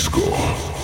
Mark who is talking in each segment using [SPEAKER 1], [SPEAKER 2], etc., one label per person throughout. [SPEAKER 1] score.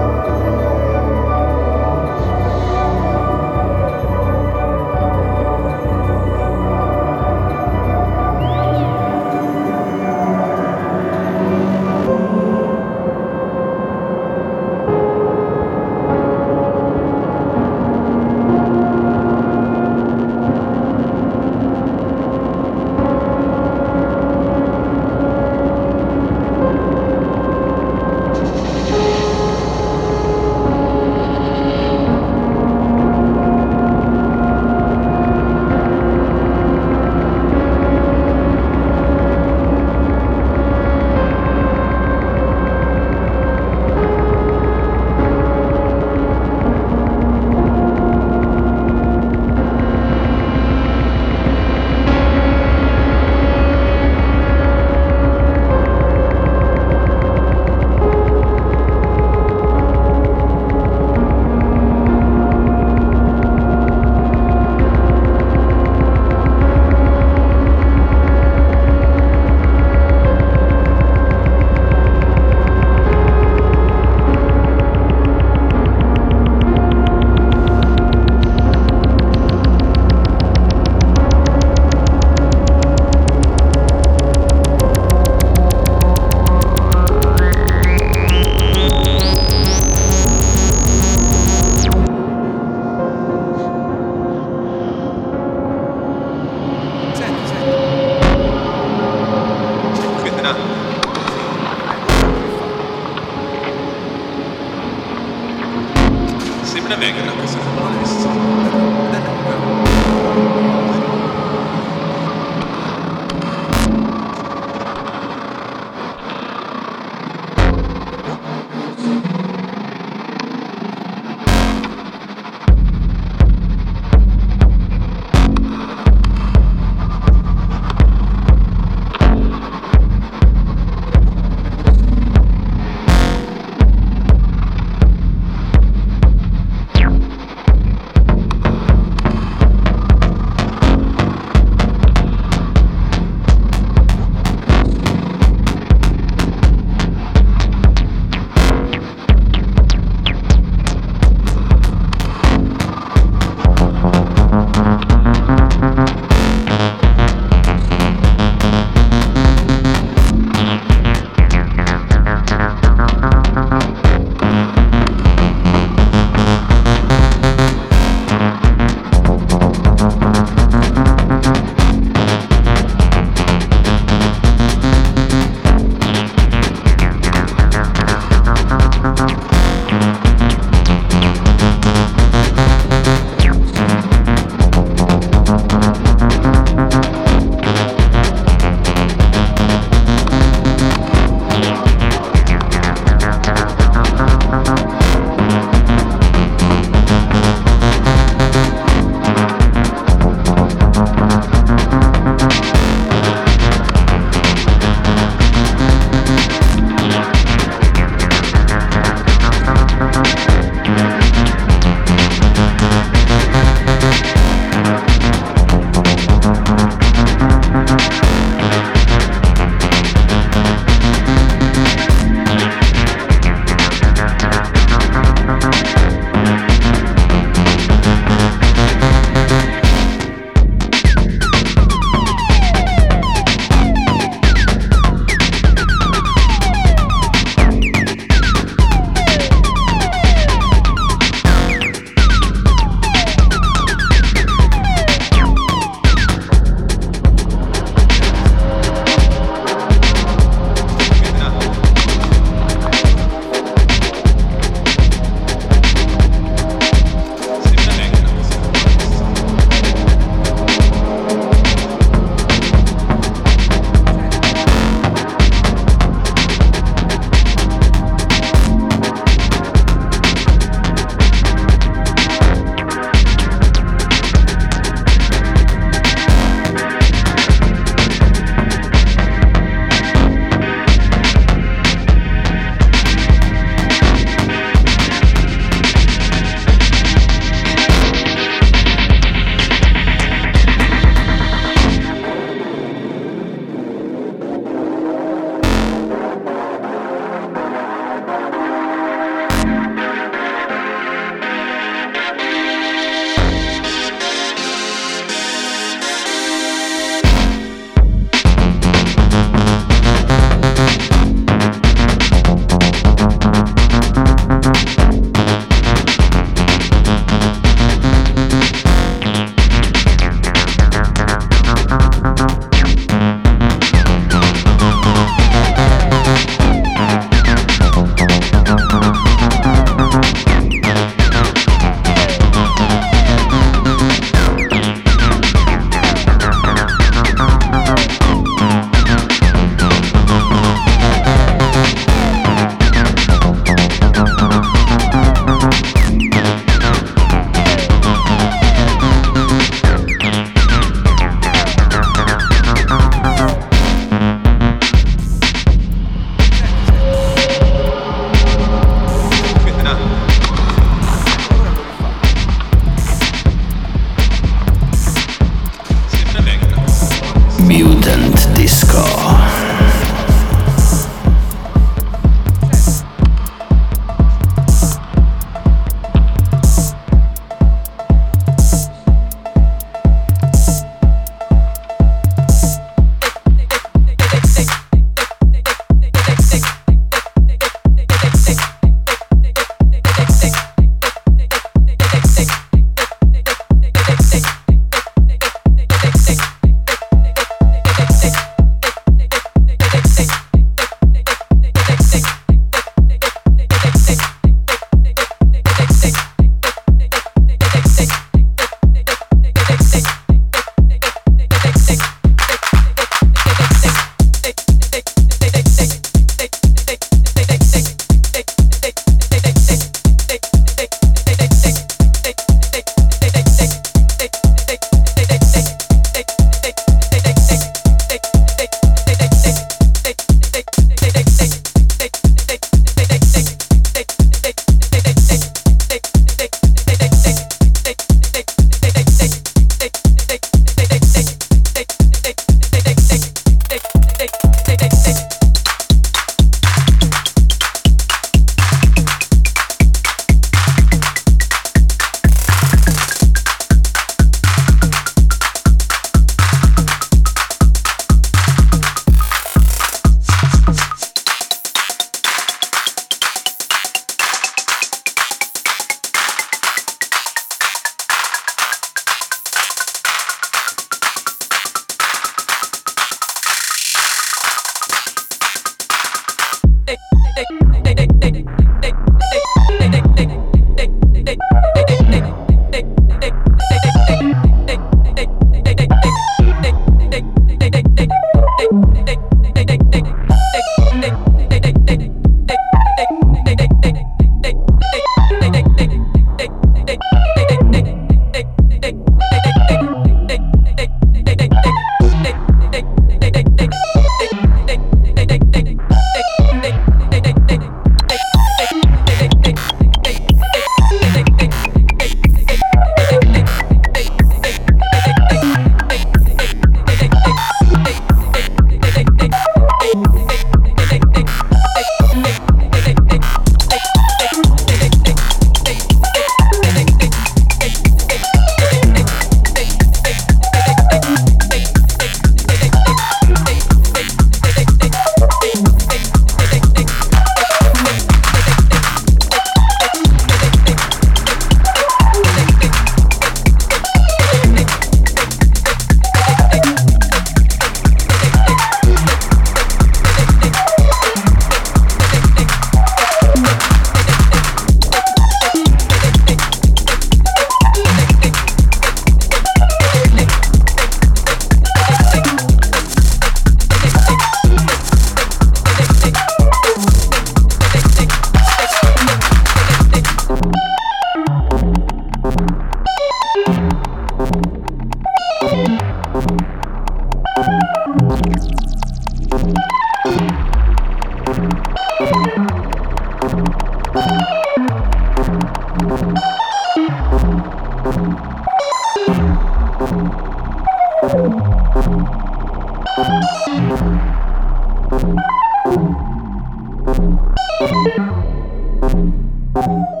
[SPEAKER 2] Thank you.